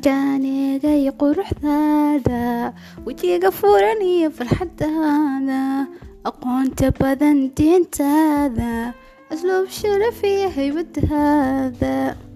جاني مكاني قروح ذادا وجي قفورني في الحد هذا. أقون تبذن دين هذا أسلوب شرفي هيبت هذا.